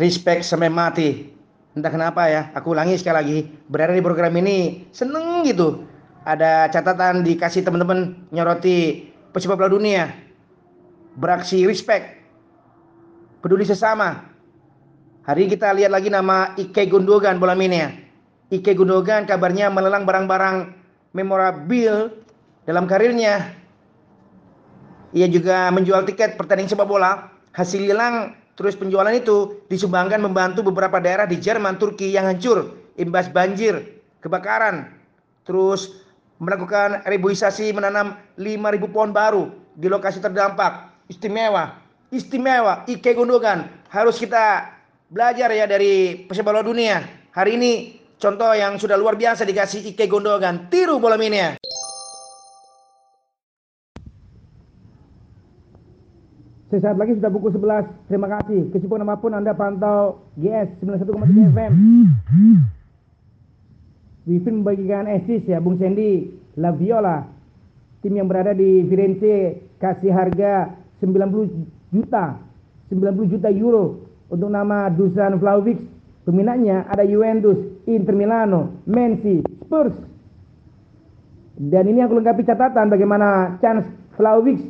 respect sampai mati. Entah kenapa ya, aku ulangi sekali lagi. Berada di program ini seneng gitu. Ada catatan dikasih teman-teman nyoroti pesepak bola dunia. Beraksi respect. Peduli sesama. Hari kita lihat lagi nama Ike Gundogan bola ini ya. Ike Gundogan kabarnya melelang barang-barang memorabil dalam karirnya. Ia juga menjual tiket pertandingan sepak bola. Hasil lelang terus penjualan itu disumbangkan membantu beberapa daerah di Jerman, Turki yang hancur imbas banjir, kebakaran. Terus melakukan reboisasi menanam 5.000 pohon baru di lokasi terdampak. Istimewa, istimewa. Ike Gundogan harus kita belajar ya dari pesepak dunia. Hari ini contoh yang sudah luar biasa dikasih Ike Gundogan. Tiru bola ini ya. Sesaat lagi sudah pukul 11. Terima kasih. Kesibukan apa pun Anda pantau GS 91,3 FM. Wifin membagikan esis ya Bung Sandy La Viola. Tim yang berada di Firenze kasih harga 90 juta 90 juta euro untuk nama Dusan Vlahovic. Peminatnya ada Juventus, Inter Milano, Manchester, Spurs. Dan ini aku lengkapi catatan bagaimana chance Vlahovic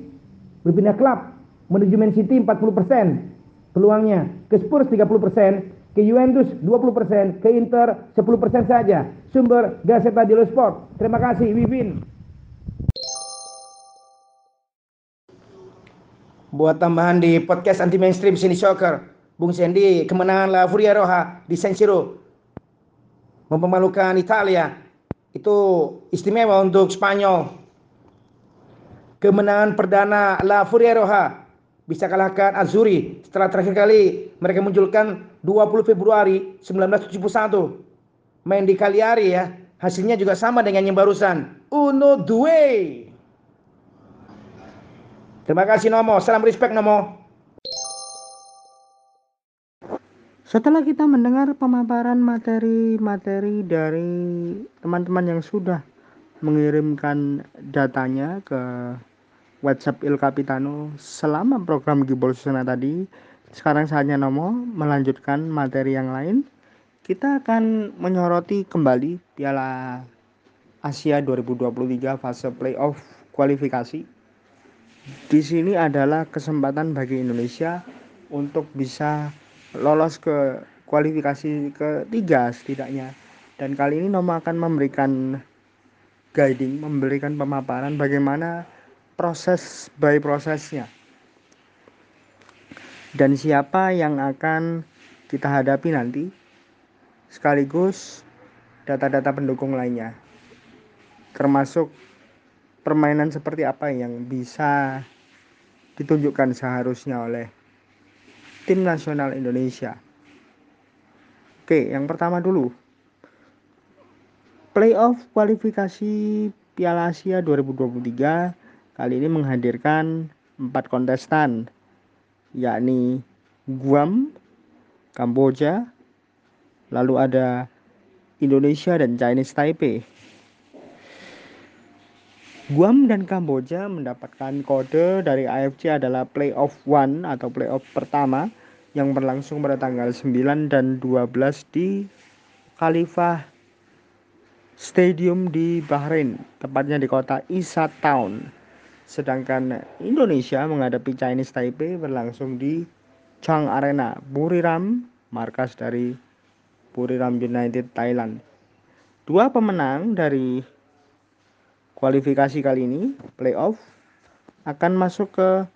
berpindah klub menuju Man City 40% peluangnya, ke Spurs 30%, ke Juventus 20%, ke Inter 10% saja. Sumber Gazeta dello Sport. Terima kasih Wivin. Buat tambahan di podcast anti mainstream sini soccer, Bung Sandy kemenangan La Furia Roja di San Siro mempermalukan Italia itu istimewa untuk Spanyol. Kemenangan perdana La Furia Roja bisa kalahkan Azuri setelah terakhir kali mereka munculkan 20 Februari 1971 main di Cagliari ya. Hasilnya juga sama dengan yang barusan. Uno due. Terima kasih Nomo. Salam respect Nomo. Setelah kita mendengar pemaparan materi-materi dari teman-teman yang sudah mengirimkan datanya ke WhatsApp Il Capitano selama program Gibol Susana tadi, sekarang saatnya Nomo melanjutkan materi yang lain. Kita akan menyoroti kembali Piala Asia 2023 fase playoff kualifikasi. Di sini adalah kesempatan bagi Indonesia untuk bisa lolos ke kualifikasi ketiga setidaknya. Dan kali ini Nomo akan memberikan guiding, memberikan pemaparan bagaimana proses by prosesnya. Dan siapa yang akan kita hadapi nanti sekaligus data-data pendukung lainnya. Termasuk permainan seperti apa yang bisa ditunjukkan seharusnya oleh tim nasional Indonesia. Oke, yang pertama dulu. Playoff kualifikasi Piala Asia 2023 kali ini menghadirkan empat kontestan yakni Guam, Kamboja, lalu ada Indonesia dan Chinese Taipei. Guam dan Kamboja mendapatkan kode dari AFC adalah playoff one atau playoff pertama yang berlangsung pada tanggal 9 dan 12 di Khalifah Stadium di Bahrain, tepatnya di kota Isa Town. Sedangkan Indonesia menghadapi Chinese Taipei berlangsung di Chang Arena, Buriram, markas dari Buriram United Thailand. Dua pemenang dari kualifikasi kali ini playoff akan masuk ke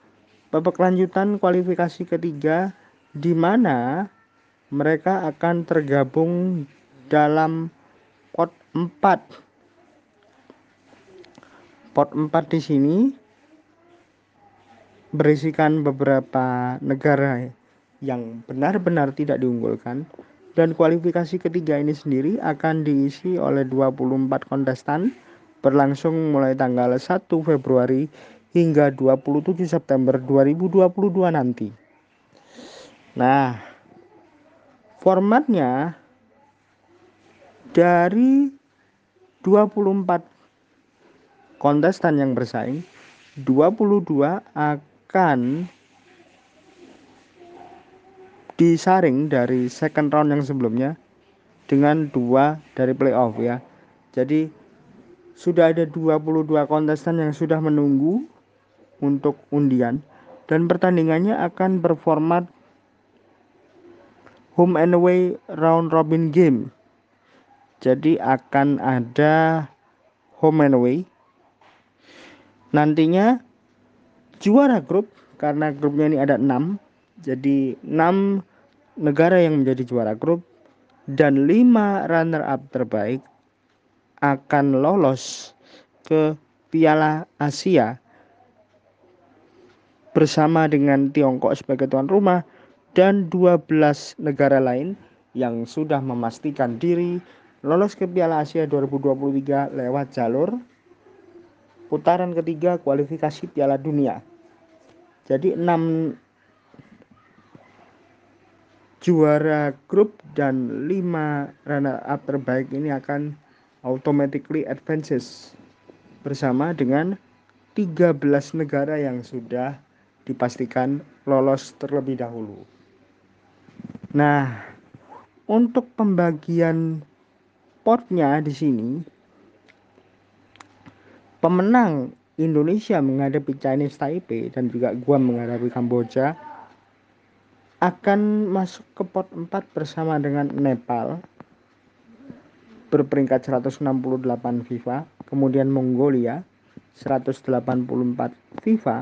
babak lanjutan kualifikasi ketiga di mana mereka akan tergabung dalam pot 4 pot 4 di sini berisikan beberapa negara yang benar-benar tidak diunggulkan dan kualifikasi ketiga ini sendiri akan diisi oleh 24 kontestan berlangsung mulai tanggal 1 Februari hingga 27 September 2022 nanti. Nah, formatnya dari 24 kontestan yang bersaing, 22 akan disaring dari second round yang sebelumnya dengan dua dari playoff ya. Jadi sudah ada 22 kontestan yang sudah menunggu untuk undian dan pertandingannya akan berformat home and away round robin game. Jadi akan ada home and away. Nantinya juara grup karena grupnya ini ada 6. Jadi 6 negara yang menjadi juara grup dan 5 runner up terbaik akan lolos ke Piala Asia bersama dengan Tiongkok sebagai tuan rumah dan 12 negara lain yang sudah memastikan diri lolos ke Piala Asia 2023 lewat jalur putaran ketiga kualifikasi Piala Dunia. Jadi 6 juara grup dan 5 runner up terbaik ini akan automatically advances bersama dengan 13 negara yang sudah dipastikan lolos terlebih dahulu. Nah, untuk pembagian potnya di sini pemenang Indonesia menghadapi Chinese Taipei dan juga Guam menghadapi Kamboja akan masuk ke pot 4 bersama dengan Nepal berperingkat 168 FIFA, kemudian Mongolia 184 FIFA,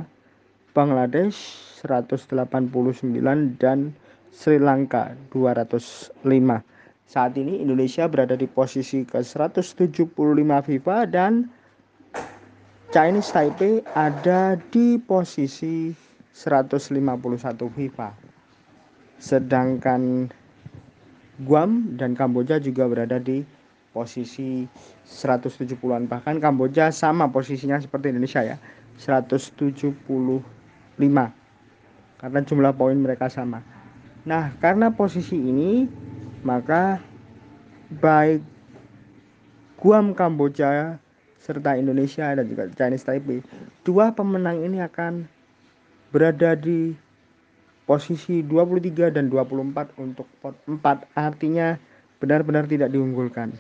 Bangladesh 189 dan Sri Lanka 205. Saat ini Indonesia berada di posisi ke 175 FIFA dan Chinese Taipei ada di posisi 151 FIFA. Sedangkan Guam dan Kamboja juga berada di posisi 170-an bahkan Kamboja sama posisinya seperti Indonesia ya 175 karena jumlah poin mereka sama. Nah karena posisi ini maka baik Guam Kamboja serta Indonesia dan juga Chinese Taipei dua pemenang ini akan berada di posisi 23 dan 24 untuk pot 4 artinya benar-benar tidak diunggulkan.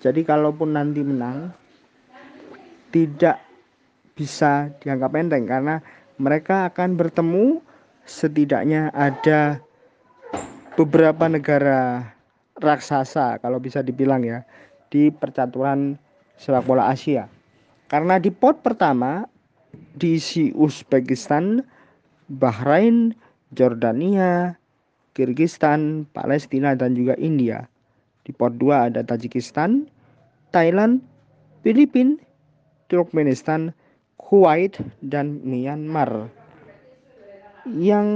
Jadi kalaupun nanti menang tidak bisa dianggap enteng karena mereka akan bertemu setidaknya ada beberapa negara raksasa kalau bisa dibilang ya di percaturan sepak bola Asia. Karena di pot pertama diisi Uzbekistan, Bahrain, Jordania, Kirgistan, Palestina dan juga India. Di pot 2 ada Tajikistan, Thailand, Filipina, Turkmenistan, Kuwait, dan Myanmar. Yang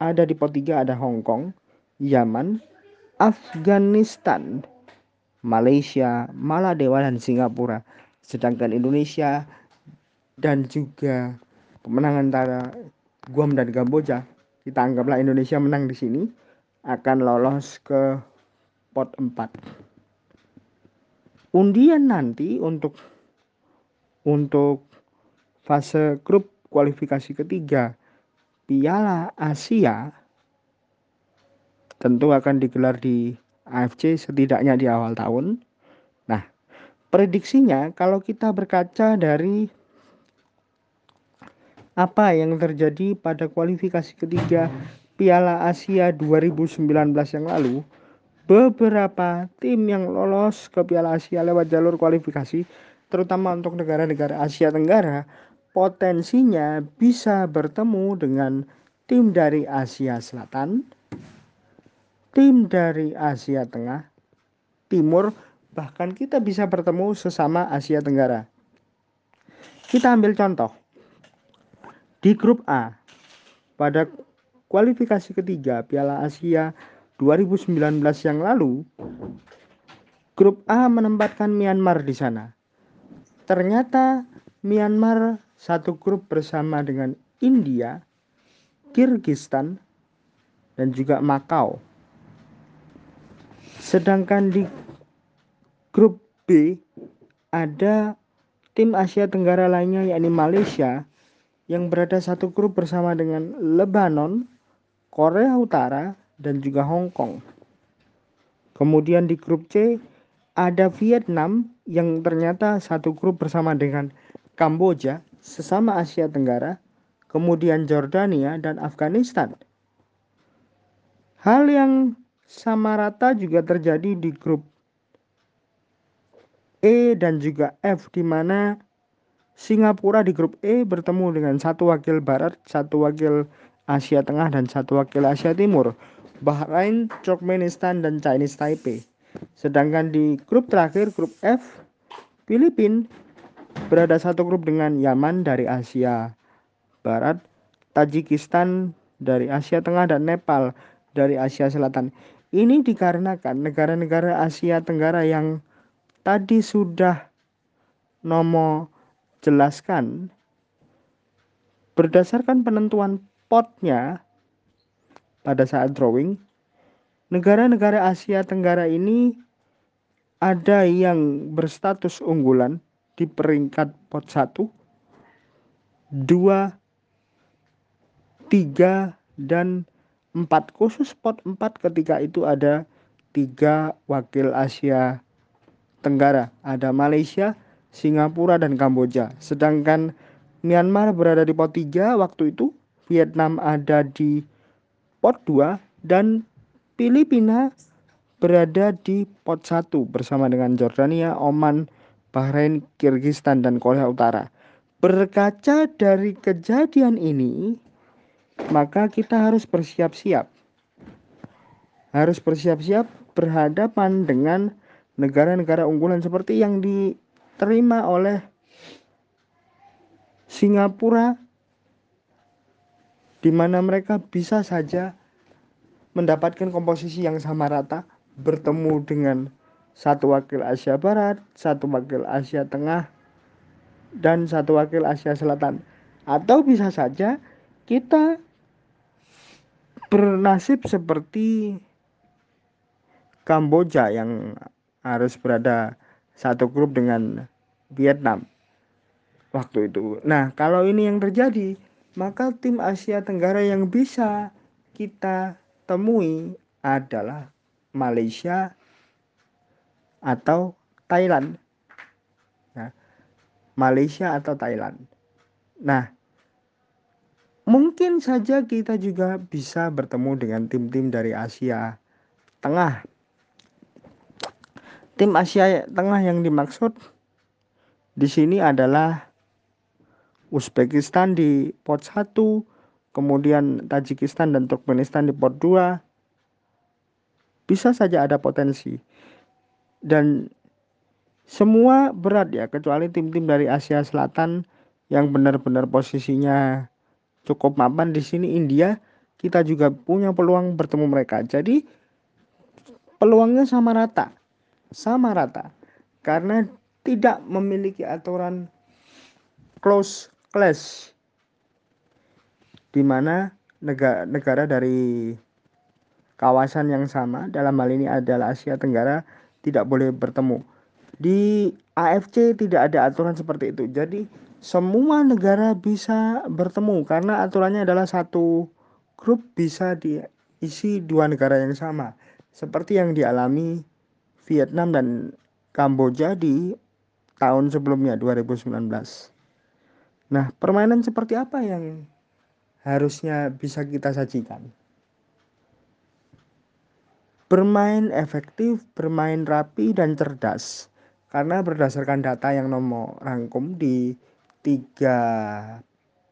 ada di pot 3 ada Hong Kong, Yaman, Afghanistan, Malaysia, Maladewa, dan Singapura. Sedangkan Indonesia dan juga kemenangan antara Guam dan Kamboja, kita anggaplah Indonesia menang di sini, akan lolos ke pot 4 undian nanti untuk untuk fase grup kualifikasi ketiga Piala Asia tentu akan digelar di AFC setidaknya di awal tahun. Nah, prediksinya kalau kita berkaca dari apa yang terjadi pada kualifikasi ketiga Piala Asia 2019 yang lalu, beberapa tim yang lolos ke Piala Asia lewat jalur kualifikasi, terutama untuk negara-negara Asia Tenggara, potensinya bisa bertemu dengan tim dari Asia Selatan, tim dari Asia Tengah, Timur, bahkan kita bisa bertemu sesama Asia Tenggara. Kita ambil contoh. Di grup A, pada kualifikasi ketiga Piala Asia 2019 yang lalu, grup A menempatkan Myanmar di sana. Ternyata Myanmar satu grup bersama dengan India, Kyrgyzstan, dan juga Makau. Sedangkan di grup B ada tim Asia Tenggara lainnya yakni Malaysia yang berada satu grup bersama dengan Lebanon, Korea Utara, dan juga Hong Kong. Kemudian di grup C ada Vietnam yang ternyata satu grup bersama dengan Kamboja, sesama Asia Tenggara, kemudian Jordania dan Afghanistan. Hal yang sama rata juga terjadi di grup E dan juga F di mana Singapura di grup E bertemu dengan satu wakil barat, satu wakil Asia Tengah dan satu wakil Asia Timur, Bahrain, Turkmenistan dan Chinese Taipei. Sedangkan di grup terakhir grup F, Filipina berada satu grup dengan Yaman dari Asia Barat, Tajikistan dari Asia Tengah dan Nepal dari Asia Selatan. Ini dikarenakan negara-negara Asia Tenggara yang tadi sudah Nomo jelaskan berdasarkan penentuan potnya pada saat drawing negara-negara Asia Tenggara ini ada yang berstatus unggulan di peringkat pot 1 2 3 dan 4 khusus pot 4 ketika itu ada tiga wakil Asia Tenggara. Ada Malaysia, Singapura, dan Kamboja. Sedangkan Myanmar berada di pot 3 waktu itu. Vietnam ada di pot 2 dan Filipina berada di pot 1 bersama dengan Jordania, Oman, Bahrain, Kyrgyzstan, dan Korea Utara. Berkaca dari kejadian ini, maka kita harus bersiap-siap. Harus bersiap-siap berhadapan dengan negara-negara unggulan seperti yang diterima oleh Singapura di mana mereka bisa saja mendapatkan komposisi yang sama rata bertemu dengan satu wakil Asia Barat, satu wakil Asia Tengah, dan satu wakil Asia Selatan. Atau bisa saja kita bernasib seperti Kamboja yang harus berada satu grup dengan Vietnam waktu itu. Nah, kalau ini yang terjadi, maka tim Asia Tenggara yang bisa kita temui adalah Malaysia atau Thailand. Nah, Malaysia atau Thailand. Nah, mungkin saja kita juga bisa bertemu dengan tim-tim dari Asia Tengah Tim Asia Tengah yang dimaksud di sini adalah Uzbekistan di pot 1, kemudian Tajikistan dan Turkmenistan di pot 2. Bisa saja ada potensi. Dan semua berat ya kecuali tim-tim dari Asia Selatan yang benar-benar posisinya cukup mapan di sini India kita juga punya peluang bertemu mereka. Jadi peluangnya sama rata sama rata karena tidak memiliki aturan close class di mana negara, negara dari kawasan yang sama dalam hal ini adalah Asia Tenggara tidak boleh bertemu. Di AFC tidak ada aturan seperti itu. Jadi semua negara bisa bertemu karena aturannya adalah satu grup bisa diisi dua negara yang sama. Seperti yang dialami Vietnam dan Kamboja di tahun sebelumnya 2019. Nah, permainan seperti apa yang harusnya bisa kita sajikan? Bermain efektif, bermain rapi dan cerdas. Karena berdasarkan data yang nomor rangkum di tiga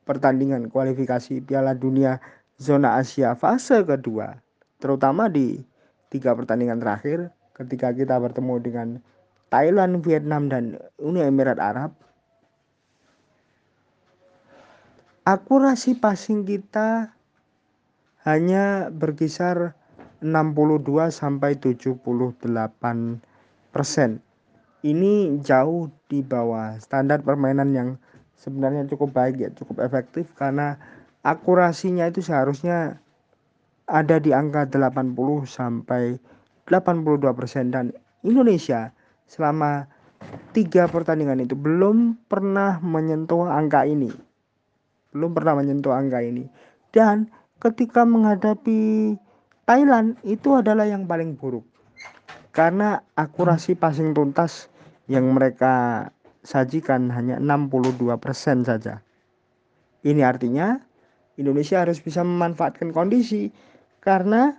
pertandingan kualifikasi Piala Dunia zona Asia fase kedua, terutama di tiga pertandingan terakhir, ketika kita bertemu dengan Thailand, Vietnam, dan Uni Emirat Arab, akurasi passing kita hanya berkisar 62 sampai 78 persen. Ini jauh di bawah standar permainan yang sebenarnya cukup baik ya, cukup efektif karena akurasinya itu seharusnya ada di angka 80 sampai 82% dan Indonesia selama tiga pertandingan itu belum pernah menyentuh angka ini. Belum pernah menyentuh angka ini. Dan ketika menghadapi Thailand itu adalah yang paling buruk. Karena akurasi passing tuntas yang mereka sajikan hanya 62% saja. Ini artinya Indonesia harus bisa memanfaatkan kondisi karena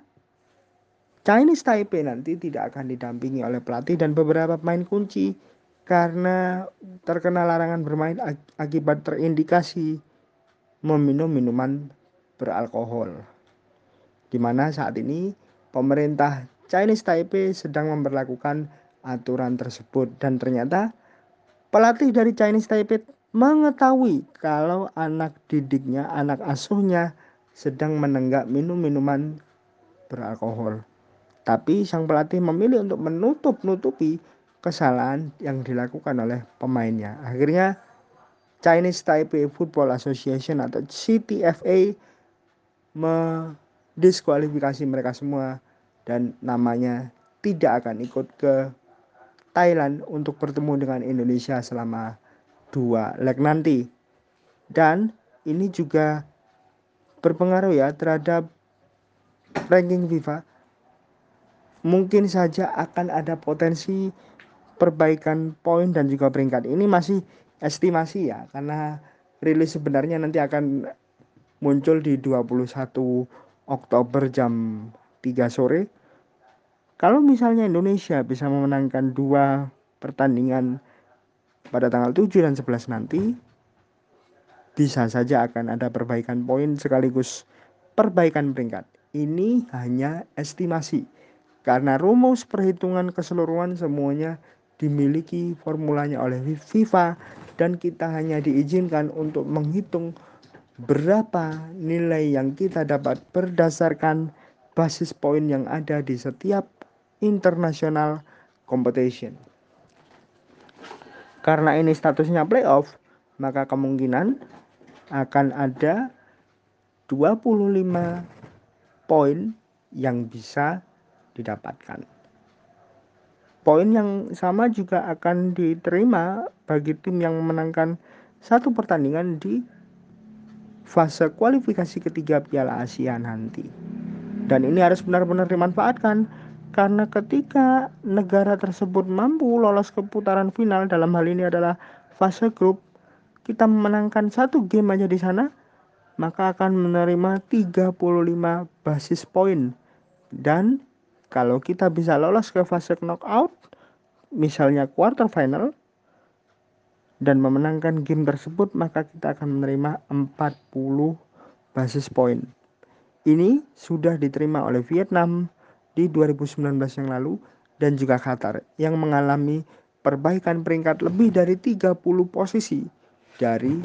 Chinese Taipei nanti tidak akan didampingi oleh pelatih dan beberapa pemain kunci karena terkena larangan bermain akibat terindikasi meminum minuman beralkohol. Di mana saat ini pemerintah Chinese Taipei sedang memperlakukan aturan tersebut dan ternyata pelatih dari Chinese Taipei mengetahui kalau anak didiknya, anak asuhnya sedang menenggak minum minuman beralkohol. Tapi sang pelatih memilih untuk menutup-nutupi kesalahan yang dilakukan oleh pemainnya. Akhirnya Chinese Taipei Football Association atau CTFA mendiskualifikasi mereka semua dan namanya tidak akan ikut ke Thailand untuk bertemu dengan Indonesia selama dua leg nanti. Dan ini juga berpengaruh ya terhadap ranking FIFA mungkin saja akan ada potensi perbaikan poin dan juga peringkat. Ini masih estimasi ya karena rilis sebenarnya nanti akan muncul di 21 Oktober jam 3 sore. Kalau misalnya Indonesia bisa memenangkan dua pertandingan pada tanggal 7 dan 11 nanti, bisa saja akan ada perbaikan poin sekaligus perbaikan peringkat. Ini hanya estimasi karena rumus perhitungan keseluruhan semuanya dimiliki formulanya oleh FIFA dan kita hanya diizinkan untuk menghitung berapa nilai yang kita dapat berdasarkan basis poin yang ada di setiap international competition. Karena ini statusnya playoff, maka kemungkinan akan ada 25 poin yang bisa didapatkan. Poin yang sama juga akan diterima bagi tim yang memenangkan satu pertandingan di fase kualifikasi ketiga Piala Asia nanti. Dan ini harus benar-benar dimanfaatkan karena ketika negara tersebut mampu lolos ke putaran final dalam hal ini adalah fase grup, kita memenangkan satu game aja di sana, maka akan menerima 35 basis poin dan kalau kita bisa lolos ke fase knockout, misalnya quarter final, dan memenangkan game tersebut, maka kita akan menerima 40 basis point. Ini sudah diterima oleh Vietnam di 2019 yang lalu dan juga Qatar yang mengalami perbaikan peringkat lebih dari 30 posisi dari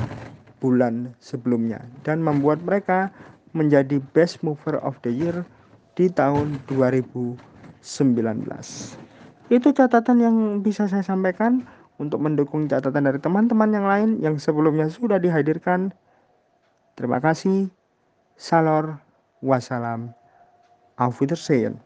bulan sebelumnya dan membuat mereka menjadi best mover of the year di tahun 2019. Itu catatan yang bisa saya sampaikan untuk mendukung catatan dari teman-teman yang lain yang sebelumnya sudah dihadirkan. Terima kasih. Salor. Wassalam. Auf Wiedersehen.